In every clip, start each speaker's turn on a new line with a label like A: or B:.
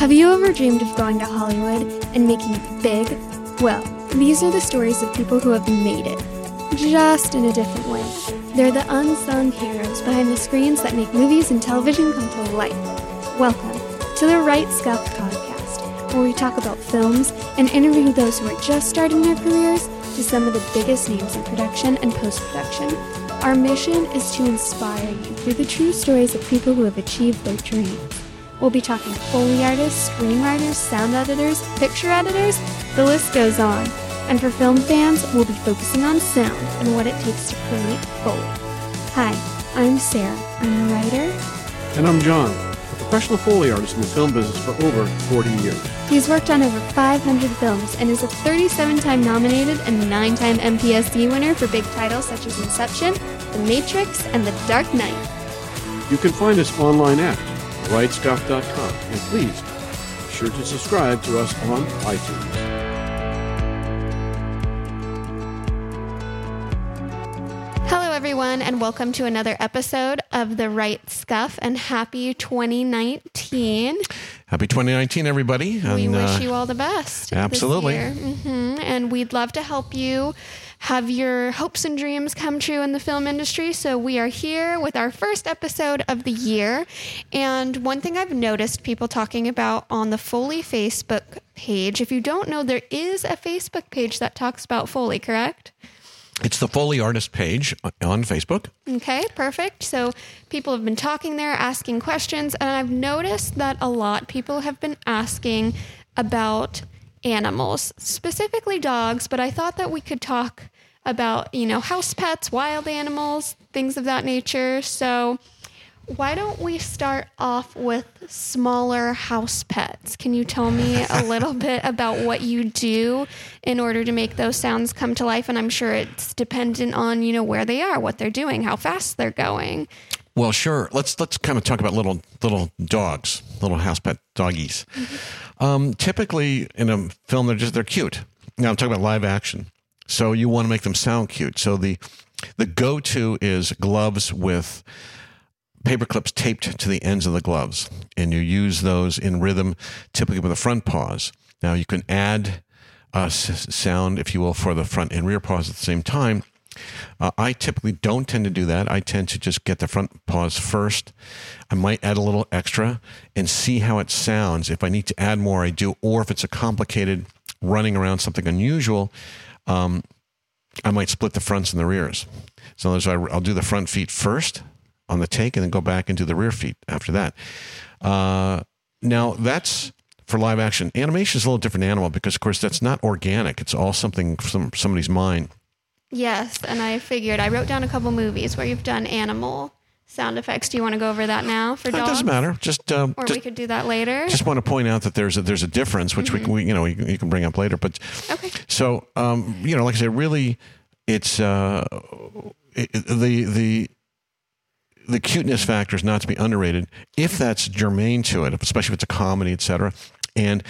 A: Have you ever dreamed of going to Hollywood and making it big? Well, these are the stories of people who have made it, just in a different way. They're the unsung heroes behind the screens that make movies and television come to life. Welcome to the Right Scuff podcast, where we talk about films and interview those who are just starting their careers to some of the biggest names in production and post production. Our mission is to inspire you through the true stories of people who have achieved their dreams. We'll be talking Foley artists, screenwriters, sound editors, picture editors, the list goes on. And for film fans, we'll be focusing on sound and what it takes to create Foley. Hi, I'm Sarah. I'm a writer.
B: And I'm John, a professional Foley artist in the film business for over 40 years.
A: He's worked on over 500 films and is a 37 time nominated and 9 time MPSE winner for big titles such as Inception, The Matrix, and The Dark Knight.
B: You can find us online at rightscuff.com. And please be sure to subscribe to us on iTunes.
A: Everyone, and welcome to another episode of The Right Scuff and happy 2019.
C: Happy 2019, everybody.
A: we wish
C: uh,
A: you all the best.
C: absolutely.
A: hmm And we'd love to help you have your hopes and dreams come true in the film industry. So we are here with our first episode of the year. And one thing I've noticed people talking about on the Foley Facebook page, if you don't know, there is a Facebook page that talks about Foley, correct?
C: It's the Foley Artist page on Facebook.
A: Okay, perfect. So people have been talking there, asking questions, and I've noticed that a lot people have been asking about animals, specifically dogs, but I thought that we could talk about, you know, house pets, wild animals, things of that nature. So why don't we start off with smaller house pets? Can you tell me a little bit about what you do in order to make those sounds come to life? And I'm sure it's dependent on, you know, where they are, what they're doing, how fast they're going.
C: Well, sure. Let's let's kind of talk about little little dogs, little house pet doggies. Um, typically, in a film, they're just they're cute. Now I'm talking about live action, so you want to make them sound cute. So the the go to is gloves with paper clips taped to the ends of the gloves, and you use those in rhythm, typically with the front paws. Now you can add uh, s- sound, if you will, for the front and rear paws at the same time. Uh, I typically don't tend to do that. I tend to just get the front paws first. I might add a little extra and see how it sounds. If I need to add more, I do. Or if it's a complicated running around something unusual, um, I might split the fronts and the rears. So I'll do the front feet first on the take and then go back and do the rear feet after that. Uh, now that's for live action. Animation is a little different animal because, of course, that's not organic. It's all something from somebody's mind.
A: Yes, and I figured I wrote down a couple movies where you've done animal sound effects. Do you want to go over that now for
C: It
A: dogs?
C: doesn't matter. Just, um,
A: Or
C: just
A: we could do that later.
C: just want to point out that there's a, there's a difference, which we, can, we you know you, can- you can bring up later. But
A: Okay.
C: so um, you know, like I said, really, it's uh, it, the the the cuteness factor is not to be underrated if that's germane to it, especially if it's a comedy, etc. And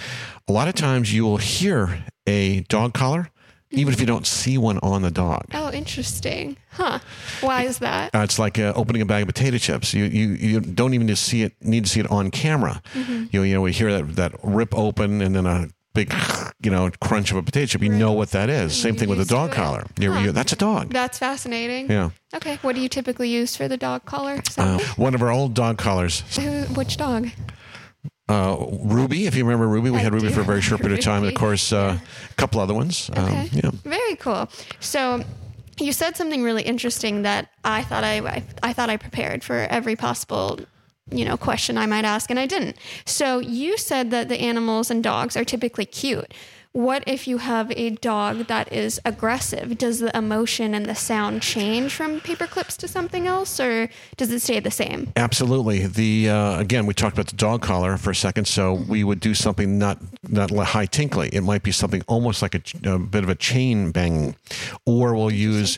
C: a lot of times you will hear a dog collar, even if you don't see one on the dog.
A: Oh, interesting. Huh. Why is that?
C: Uh, it's like uh, opening a bag of potato chips. You, you you don't even need to see it need to see it on camera. You you know we hear that that rip open and then a big you know crunch of a potato chip. You know what that is. Same
A: you're
C: thing with a dog collar. You,
A: Huh.
C: that's a dog.
A: That's fascinating.
C: Yeah.
A: Okay. What do you typically use for the dog collar?
C: Uh, one of our old dog collars,
A: Who, which dog?
C: uh, Ruby. If you remember Ruby, we
A: I
C: had Ruby for a very short period of time, and of course uh, a couple other ones.
A: Okay.
C: Um, yeah.
A: Very cool. So you said something really interesting that I thought I, I I thought I prepared for every possible you know question I might ask and I didn't. So you said that the animals and dogs are typically cute. What if you have a dog that is aggressive? Does the emotion and the sound change from paper clips to something else or does it stay the same?
C: Absolutely. The uh, again, we talked about the dog collar for a second. So we would do something not not high tinkly. It might be something almost like a, a bit of a chain banging, or we'll use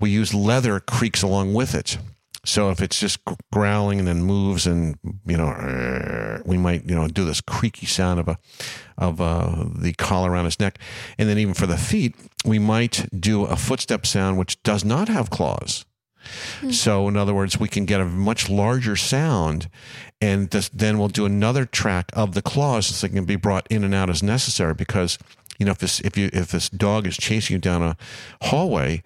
C: we use leather creaks along with it. So if it's just growling and then moves and you know we might you know do this creaky sound of a of uh, the collar around his neck, and then even for the feet we might do a footstep sound which does not have claws So, in other words, we can get a much larger sound, and this, then we'll do another track of the claws so they can be brought in and out as necessary. Because you know, if this if you if this dog is chasing you down a hallway,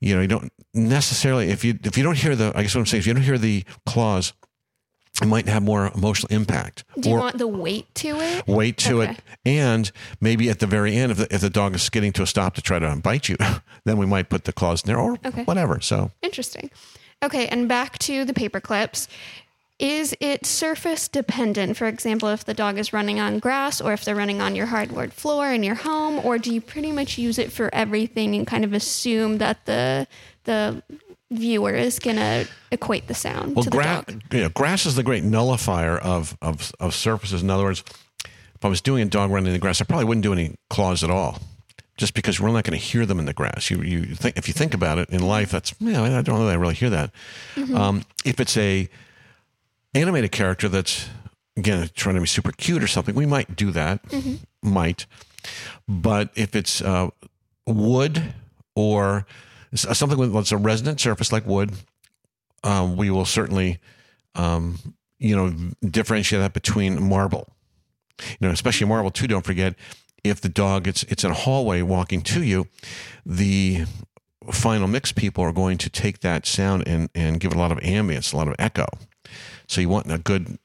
C: you know, you don't necessarily if you if you don't hear the I guess what I'm saying is you don't hear the claws it might have more emotional impact.
A: Do you want the weight to it?
C: Weight to
A: Okay.
C: it. And maybe at the very end, if the, if the dog is skidding to a stop to try to bite you, then we might put the claws in there or
A: Okay.
C: whatever. So,
A: Interesting. Okay, and back to the paper clips. Is it surface dependent? For example, if the dog is running on grass or if they're running on your hardwood floor in your home, or do you pretty much use it for everything and kind of assume that the the viewer is gonna equate the sound
C: well,
A: to the
C: gra-
A: dog?
C: you know, grass is the great nullifier of, of, of surfaces. In other words, if I was doing a dog running in the grass, I probably wouldn't do any claws at all. Just because we're not going to hear them in the grass. You, you think if you think about it in life, that's yeah, I don't know that I really hear that. Um, if it's a animated character that's again trying to be super cute or something, we might do that. Might, but if it's uh, wood or something with that's a resonant surface like wood, um, we will certainly, um, you know, differentiate that between marble. You know, especially marble too. Don't forget, if the dog it's it's in a hallway walking to you, the final mix people are going to take that sound and and give it a lot of ambience, a lot of echo. So you want a good,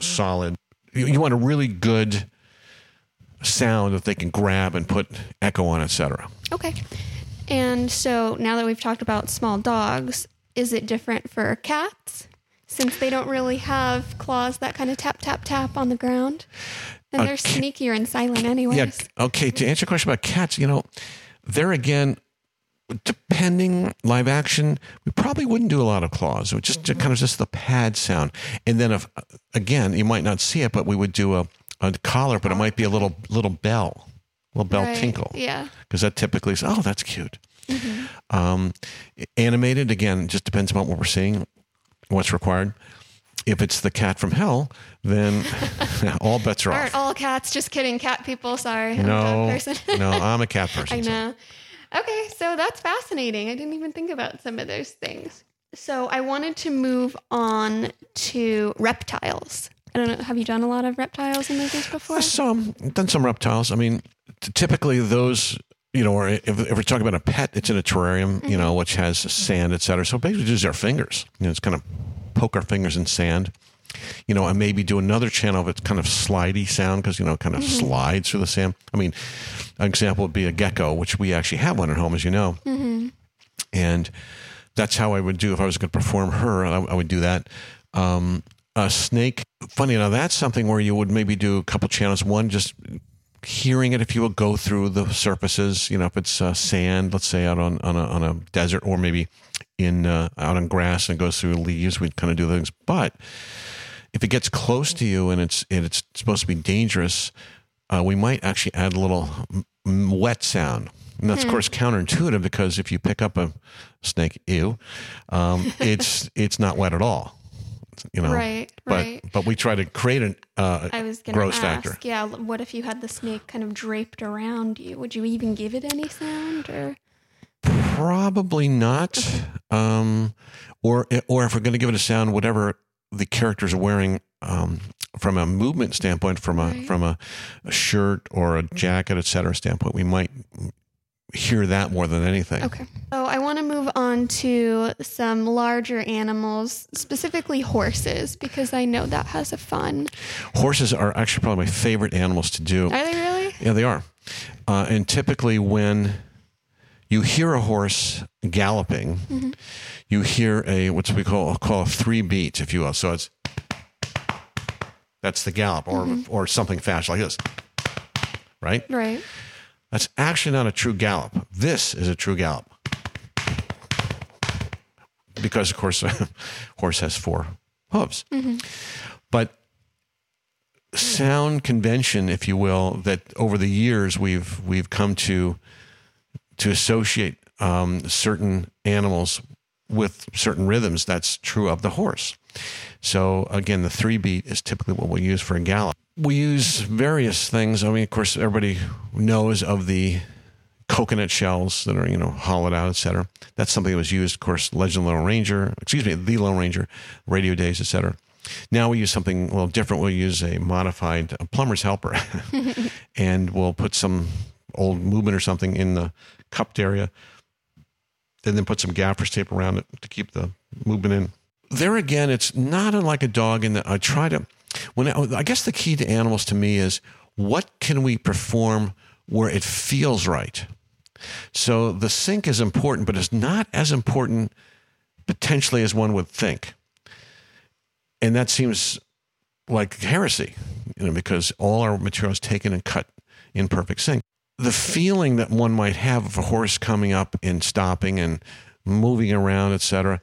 C: solid. You, you want a really good sound that they can grab and put echo on, etc.
A: Okay. And so now that we've talked about small dogs, is it different for cats? Since they don't really have claws that kind of tap, tap, tap on the ground. And they're
C: ca-
A: sneakier and silent anyways.
C: Yeah. Okay. To answer your question about cats, you know, there again, depending live action, we probably wouldn't do a lot of claws. It would just kind of just the pad sound. And then if again, you might not see it, but we would do a, a collar, but it might be a little little bell, little bell
A: Right.
C: tinkle.
A: Yeah.
C: Because that typically is, oh, that's cute. Um, animated, again, just depends on what we're seeing, what's required. If it's the cat from hell, then all bets are off.
A: Aren't all cats? Just kidding. Cat people. Sorry. I'm a
C: No,
A: person.
C: no, I'm a cat person.
A: I
C: so-
A: know. Okay, so that's fascinating. I didn't even think about some of those things. So I wanted to move on to reptiles. I don't know. Have you done a lot of reptiles in movies before?
C: Some done some reptiles. I mean, t- typically those, you know, or if, if we're talking about a pet, it's in a terrarium, you mm-hmm. know, which has sand, et cetera. So basically, just our fingers. You know, it's kind of poke our fingers in sand. You know, and maybe do another channel of its kind of slidey sound because you know, it kind of slides through the sand. I mean, an example would be a gecko, which we actually have one at home, as you know, and that's how I would do if I was going to perform her. I, I would do that. Um, a snake. Funny enough, that's something where you would maybe do a couple channels. One, just hearing it, if you will, go through the surfaces. You know, if it's uh, sand, let's say out on on a, on a desert, or maybe in uh, out on grass and goes through leaves, we'd kind of do things. But if it gets close to you and it's and it's supposed to be dangerous, uh, we might actually add a little wet sound. And that's of course counterintuitive because if you pick up a snake, ew, um, it's it's not wet at all. You know,
A: Right,
C: but
A: right.
C: but we try to create an uh,
A: I was going to
C: gross
A: ask,
C: factor.
A: yeah, what if you had the snake kind of draped around you? Would you even give it any sound or
C: Probably not. Um, or or if we're going to give it a sound, whatever the characters are wearing, um, from a movement standpoint, from a
A: Right.
C: from a, a shirt or a jacket, et cetera, standpoint, we might hear that more than anything.
A: Okay. So I want to move on to some larger animals, specifically horses, because I know that has a fun.
C: Horses are actually probably my favorite animals to do.
A: Are they really?
C: Yeah, they are. Uh, and typically, when you hear a horse galloping, mm-hmm. you hear a what's we call call a three beat, if you will. So it's that's the gallop, or mm-hmm. or something fast like this, right?
A: Right.
C: That's actually not a true gallop. This is a true gallop because, of course, a horse has four hooves. Mm-hmm. But sound convention, if you will, that over the years we've we've come to to associate um, certain animals with certain rhythms. That's true of the horse. So again, the three beat is typically what we use for a gallop. We use various things. I mean, of course, everybody knows of the coconut shells that are you know hollowed out, etc. That's something that was used, of course, Legend of Lone Ranger, excuse me, the Lone Ranger, Radio Days, etc. Now we use something a little different. We'll use a modified a plumber's helper, and we'll put some old movement or something in the cupped area, and then put some gaffer's tape around it to keep the movement in. There again, it's not unlike a dog in that I try to. When I, I guess the key to animals to me is what can we perform where it feels right. So the sync is important, but it's not as important potentially as one would think. And that seems like heresy, you know, because all our material is taken and cut in perfect sync. The feeling that one might have of a horse coming up and stopping and moving around, etc.,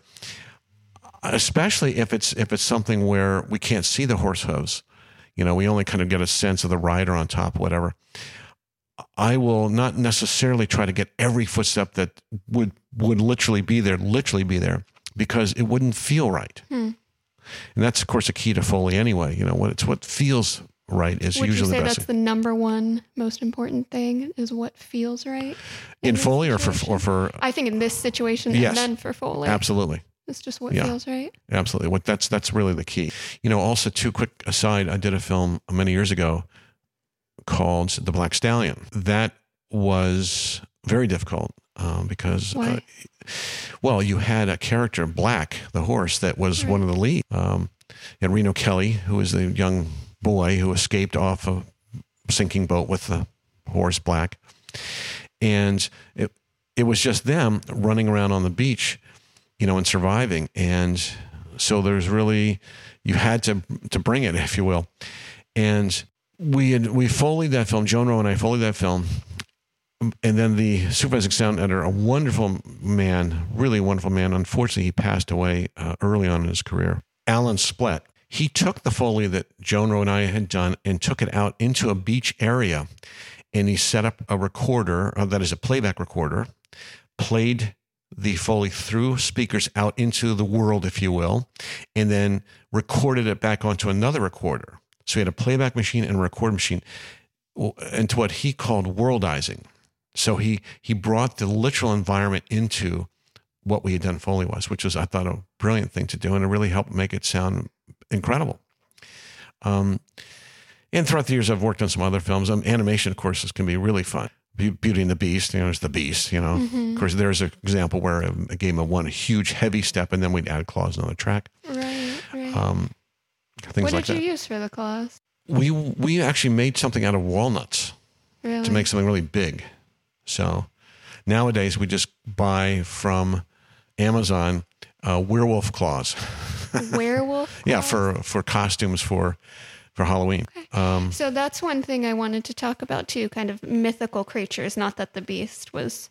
C: especially if it's if it's something where we can't see the horse hooves, you know, we only kind of get a sense of the rider on top, whatever. I will not necessarily try to get every footstep that would would literally be there, literally be there, because it wouldn't feel right. Hmm. And that's of course a key to Foley anyway. You know, what it's what feels right is
A: would
C: usually
A: you say
C: the
A: that's the number one most important thing is what feels right
C: in, in Foley or for or for
A: I think in this situation yes, and then for Foley.
C: Absolutely.
A: It's just what yeah, feels right.
C: Absolutely. What that's that's really the key. You know, also too quick aside, I did a film many years ago called The Black Stallion. That was very difficult um, because, uh, well, you had a character, Black, the horse, that was right. one of the lead. Um, and Reno Kelly, who was the young boy who escaped off a sinking boat with the horse Black. And it, it was just them running around on the beach, you know, and surviving. And so there's really, you had to, to bring it, if you will. And we had we foleyed that film. Joan Rowe and I foleyed that film, and then the supervising sound editor, a wonderful man, really wonderful man. Unfortunately, he passed away uh, early on in his career. Alan Splet. He took the foley that Joan and I had done and took it out into a beach area, and he set up a recorder uh, that is a playback recorder, played the foley through speakers out into the world, if you will, and then recorded it back onto another recorder. So he had a playback machine and a record machine into what he called worldizing. So he he brought the literal environment into what we had done Foley was, which was I thought a brilliant thing to do, and it really helped make it sound incredible. Um, and throughout the years, I've worked on some other films. Um, animation of courses can be really fun. Beauty and the Beast, you know, there's the Beast. You know, mm-hmm. of course, there's an example where a, a game of one huge heavy step, and then we'd add claws on the track.
A: Right, right.
C: Um, things
A: what
C: like
A: did
C: that.
A: you use for the claws?
C: We we actually made something out of walnuts
A: really?
C: to make something really big. So nowadays we just buy from Amazon uh, werewolf claws.
A: werewolf.
C: yeah, for for costumes for for Halloween.
A: Okay. Um, so that's one thing I wanted to talk about too, kind of mythical creatures. Not that the beast was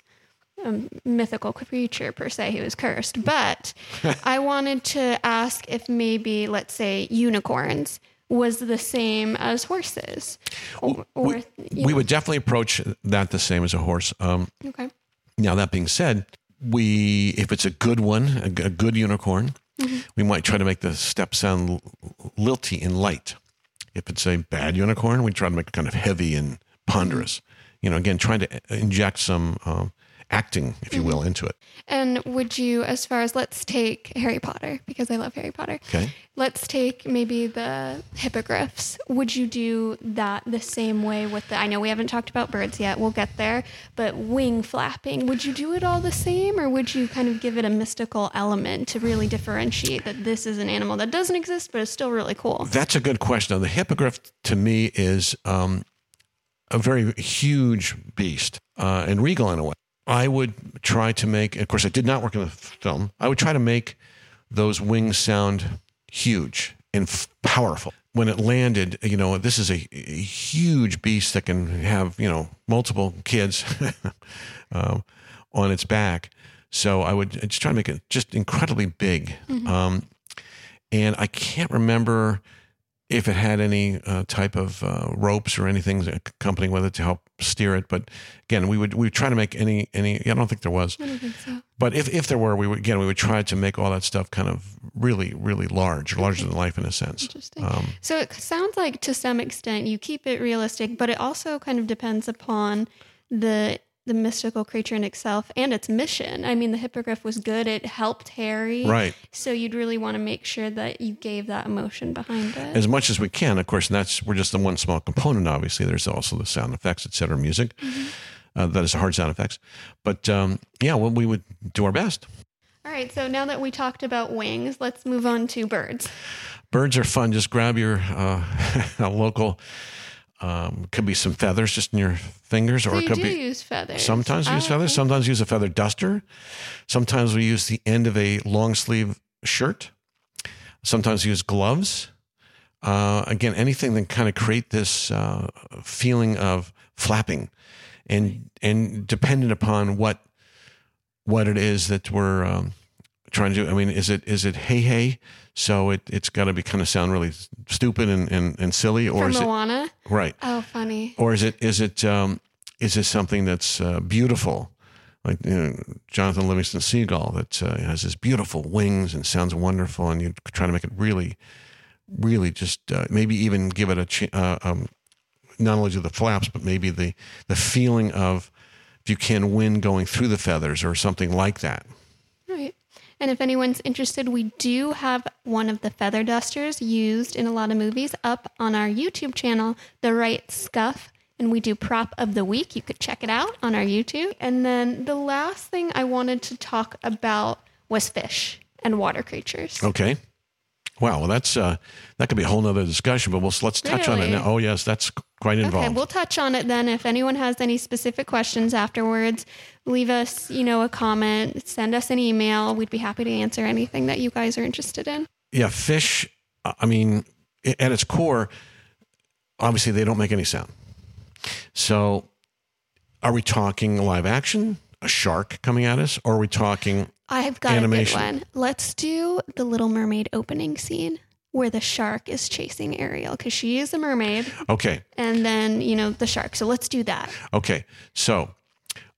A: a mythical creature per se, he was cursed, but I wanted to ask if maybe, let's say, unicorns was the same as horses.
C: Or, or we, we would definitely approach that the same as a horse. Um,
A: okay.
C: Now that being said, we if it's a good one, a, a good unicorn, mm-hmm. we might try to make the step sound lilty and light. If it's a bad unicorn, we try to make it kind of heavy and ponderous. Mm-hmm. You know, again, trying to inject some um, acting, if you will, mm-hmm. into it.
A: And would you, as far as let's take Harry Potter, because I love Harry Potter.
C: Okay.
A: Let's take maybe the hippogriffs. Would you do that the same way with the, I know we haven't talked about birds yet, we'll get there, but wing flapping, would you do it all the same or would you kind of give it a mystical element to really differentiate that this is an animal that doesn't exist but is still really cool?
C: That's a good question. The hippogriff to me is um, a very huge beast uh, and regal in a way. I would try to make, of course, I did not work in the film. I would try to make those wings sound huge and f- powerful. When it landed, you know, this is a, a, huge beast that can have, you know, multiple kids um, on its back. So I would just try to make it just incredibly big. Mm-hmm. Um, and I can't remember if it had any uh, type of uh, ropes or anything accompanying with it to help steer it. But again, we would we would try to make any any. I don't think there was.
A: I don't think so.
C: But if, if there were, we would again we would try to make all that stuff kind of really really large, larger than life in a sense.
A: Interesting. Um, so it sounds like to some extent you keep it realistic, but it also kind of depends upon the the mystical creature in itself and its mission. I mean, the hippogriff was good; it helped Harry,
C: Right.
A: So you'd really want to make sure that you gave that emotion behind it.
C: as much as we can. Of course, and that's we're just the one small component. Obviously, there's also the sound effects, et cetera, music. Uh, that is hard sound effects. But um, yeah, well, we would do our best.
A: All right, so now that we talked about wings, let's move on to birds.
C: Birds are fun. Just grab your uh, local. Um, could be some feathers just in your fingers, or
A: So
C: it could be
A: use feathers.
C: Sometimes we use feathers. Sometimes use a feather duster. Sometimes we use the end of a long sleeve shirt. Sometimes we use gloves. Uh, again, anything that kind of create this uh, feeling of flapping, and and dependent upon what what it is that we're um, trying to do. I mean, is it is it hey hey? So it it's got to be kind of sound really stupid and, and, and silly, or
A: For
C: is it
A: Moana.
C: right?
A: Oh, funny.
C: or is it is it um, is it something that's uh, beautiful, like you know, Jonathan Livingston Seagull that uh, has his beautiful wings and sounds wonderful, and you try to make it really, really just uh, maybe even give it a ch- uh, um, not only do the flaps, but maybe the the feeling of if you can win going through the feathers or something like that.
A: And if anyone's interested, we do have one of the feather dusters used in a lot of movies up on our YouTube channel, The Right Scuff. And we do prop of the week. You could check it out on our YouTube. And then the last thing I wanted to talk about was fish and water creatures.
C: Okay. Wow. Well, that's uh, that could be a whole nother discussion, but we'll, let's touch on it now. Oh, yes, that's quite involved.
A: Okay, we'll touch on it then. If anyone has any specific questions afterwards, leave us, you know, a comment, send us an email. We'd be happy to answer anything that you guys are interested in.
C: yeah, fish. I mean, at its core, obviously they don't make any sound. So, are we talking live action, a shark coming at us, or are we talking?
A: I've got
C: Animation.
A: a good one. Let's do the Little Mermaid opening scene where the shark is chasing Ariel because she is a mermaid,
C: Okay,
A: and then you know the shark. So let's do that.
C: okay. So,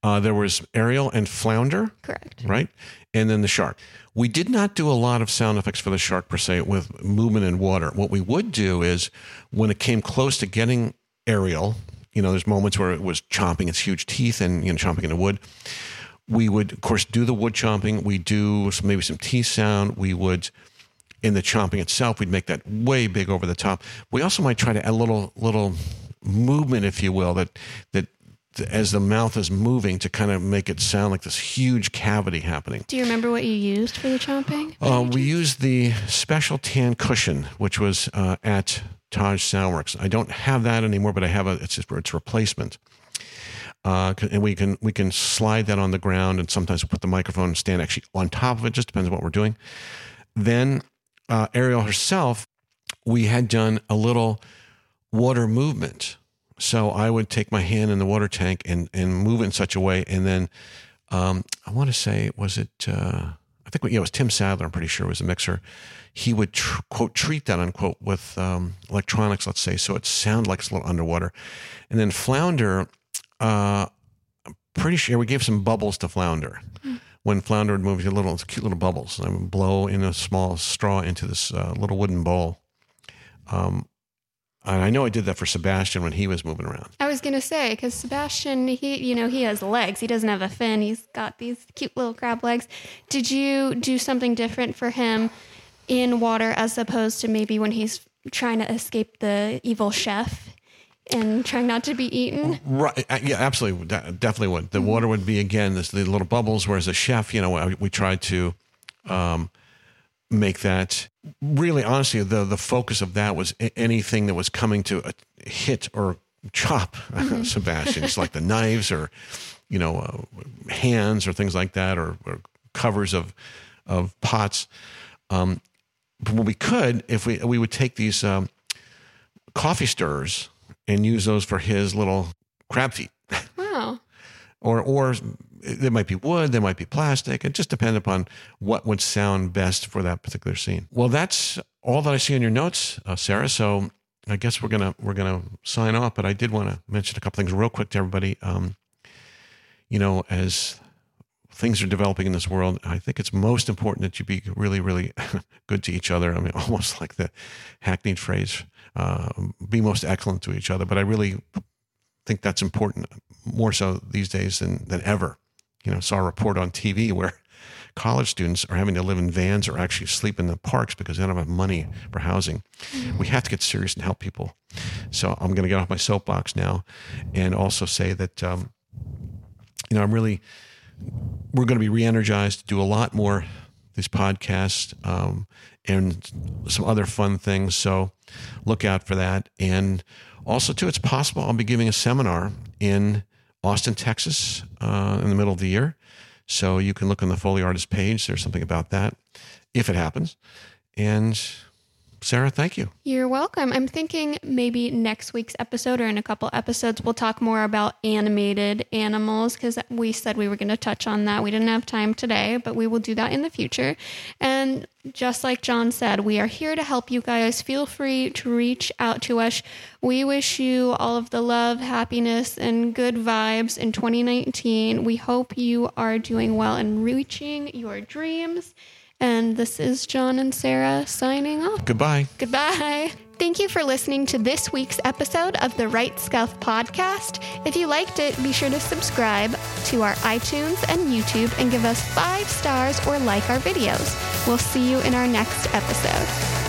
C: uh, there was Ariel and Flounder,
A: Correct.
C: right, and then the shark. We did not do a lot of sound effects for the shark per se with movement and water. What we would do is when it came close to getting Ariel, you know, there's moments where it was chomping its huge teeth and you know chomping into wood. We would, of course, do the wood chomping. We do some, maybe some teeth sound. We would, in the chomping itself, we'd make that way big over the top. We also might try to add a little little movement, if you will, that that as the mouth is moving to kind of make it sound like this huge cavity happening.
A: Do you remember what you used for the chomping?
C: Uh, we used the special tan cushion, which was uh, at Taj Soundworks. I don't have that anymore, but I have a it's it's replacement. Uh, and we can we can slide that on the ground, and sometimes we put the microphone stand actually on top of it. Just depends on what we're doing. Then uh, Ariel herself, we had done a little water movement. So I would take my hand in the water tank and and move it in such a way, and then um, I want to say was it uh, I think yeah, it was Tim Sadler. I'm pretty sure it was a mixer. He would tr- quote treat that unquote with um, electronics, let's say, so it sounded like it's a little underwater. And then Flounder, uh, I'm pretty sure we gave some bubbles to Flounder. When Flounder would move, he had little cute little bubbles, and I would blow in a small straw into this uh, little wooden bowl. Um, and I know I did that for Sebastian when he was moving around.
A: I was gonna say because Sebastian, he you know he has legs. He doesn't have a fin. He's got these cute little crab legs. Did you do something different for him in water as opposed to maybe when he's trying to escape the evil chef and trying not to be eaten?
C: Right. uh, Yeah, absolutely. De- Definitely would. The water would be, again, this, the little bubbles, whereas a chef, you know, we tried to um, make that really, honestly, the, the focus of that was anything that was coming to uh, hit or chop Sebastian. It's like the knives or, you know, uh, hands or things like that or, or covers of, of pots. Um, but what we could, if we, we would take these um, coffee stirrers and use those for his little crab feet.
A: Wow.
C: Or, or they might be wood, they might be plastic. It just depends upon what would sound best for that particular scene. Well, that's all that I see in your notes, uh, Sarah. So I guess we're gonna we're gonna sign off. But I did want to mention a couple things real quick to everybody. Um, you know, as things are developing in this world, I think it's most important that you be really, really good to each other. I mean, almost like the hackneyed phrase, uh, be most excellent to each other. But I really think that's important more so these days than, than ever. You know, saw a report on TV where college students are having to live in vans or actually sleep in the parks because they don't have money for housing. We have to get serious and help people. So I'm going to get off my soapbox now and also say that, um, you know, I'm really, we're going to be re energized to do a lot more these podcasts um, and some other fun things. So look out for that. And also, too, it's possible I'll be giving a seminar in Austin, Texas uh, in the middle of the year. So you can look on the Foley Artist page. There's something about that if it happens. And Sarah, thank you.
A: You're welcome. I'm thinking maybe next week's episode or in a couple episodes, we'll talk more about animated animals because we said we were going to touch on that. We didn't have time today, but we will do that in the future. And just like John said, we are here to help you guys. Feel free to reach out to us. We wish you all of the love, happiness, and good vibes in 2019. We hope you are doing well and reaching your dreams. And this is John and Sarah signing off.
C: Goodbye.
A: Goodbye. Thank you for listening to this week's episode of the Right Scuff podcast. If you liked it, be sure to subscribe to our iTunes and YouTube and give us five stars or like our videos. We'll see you in our next episode.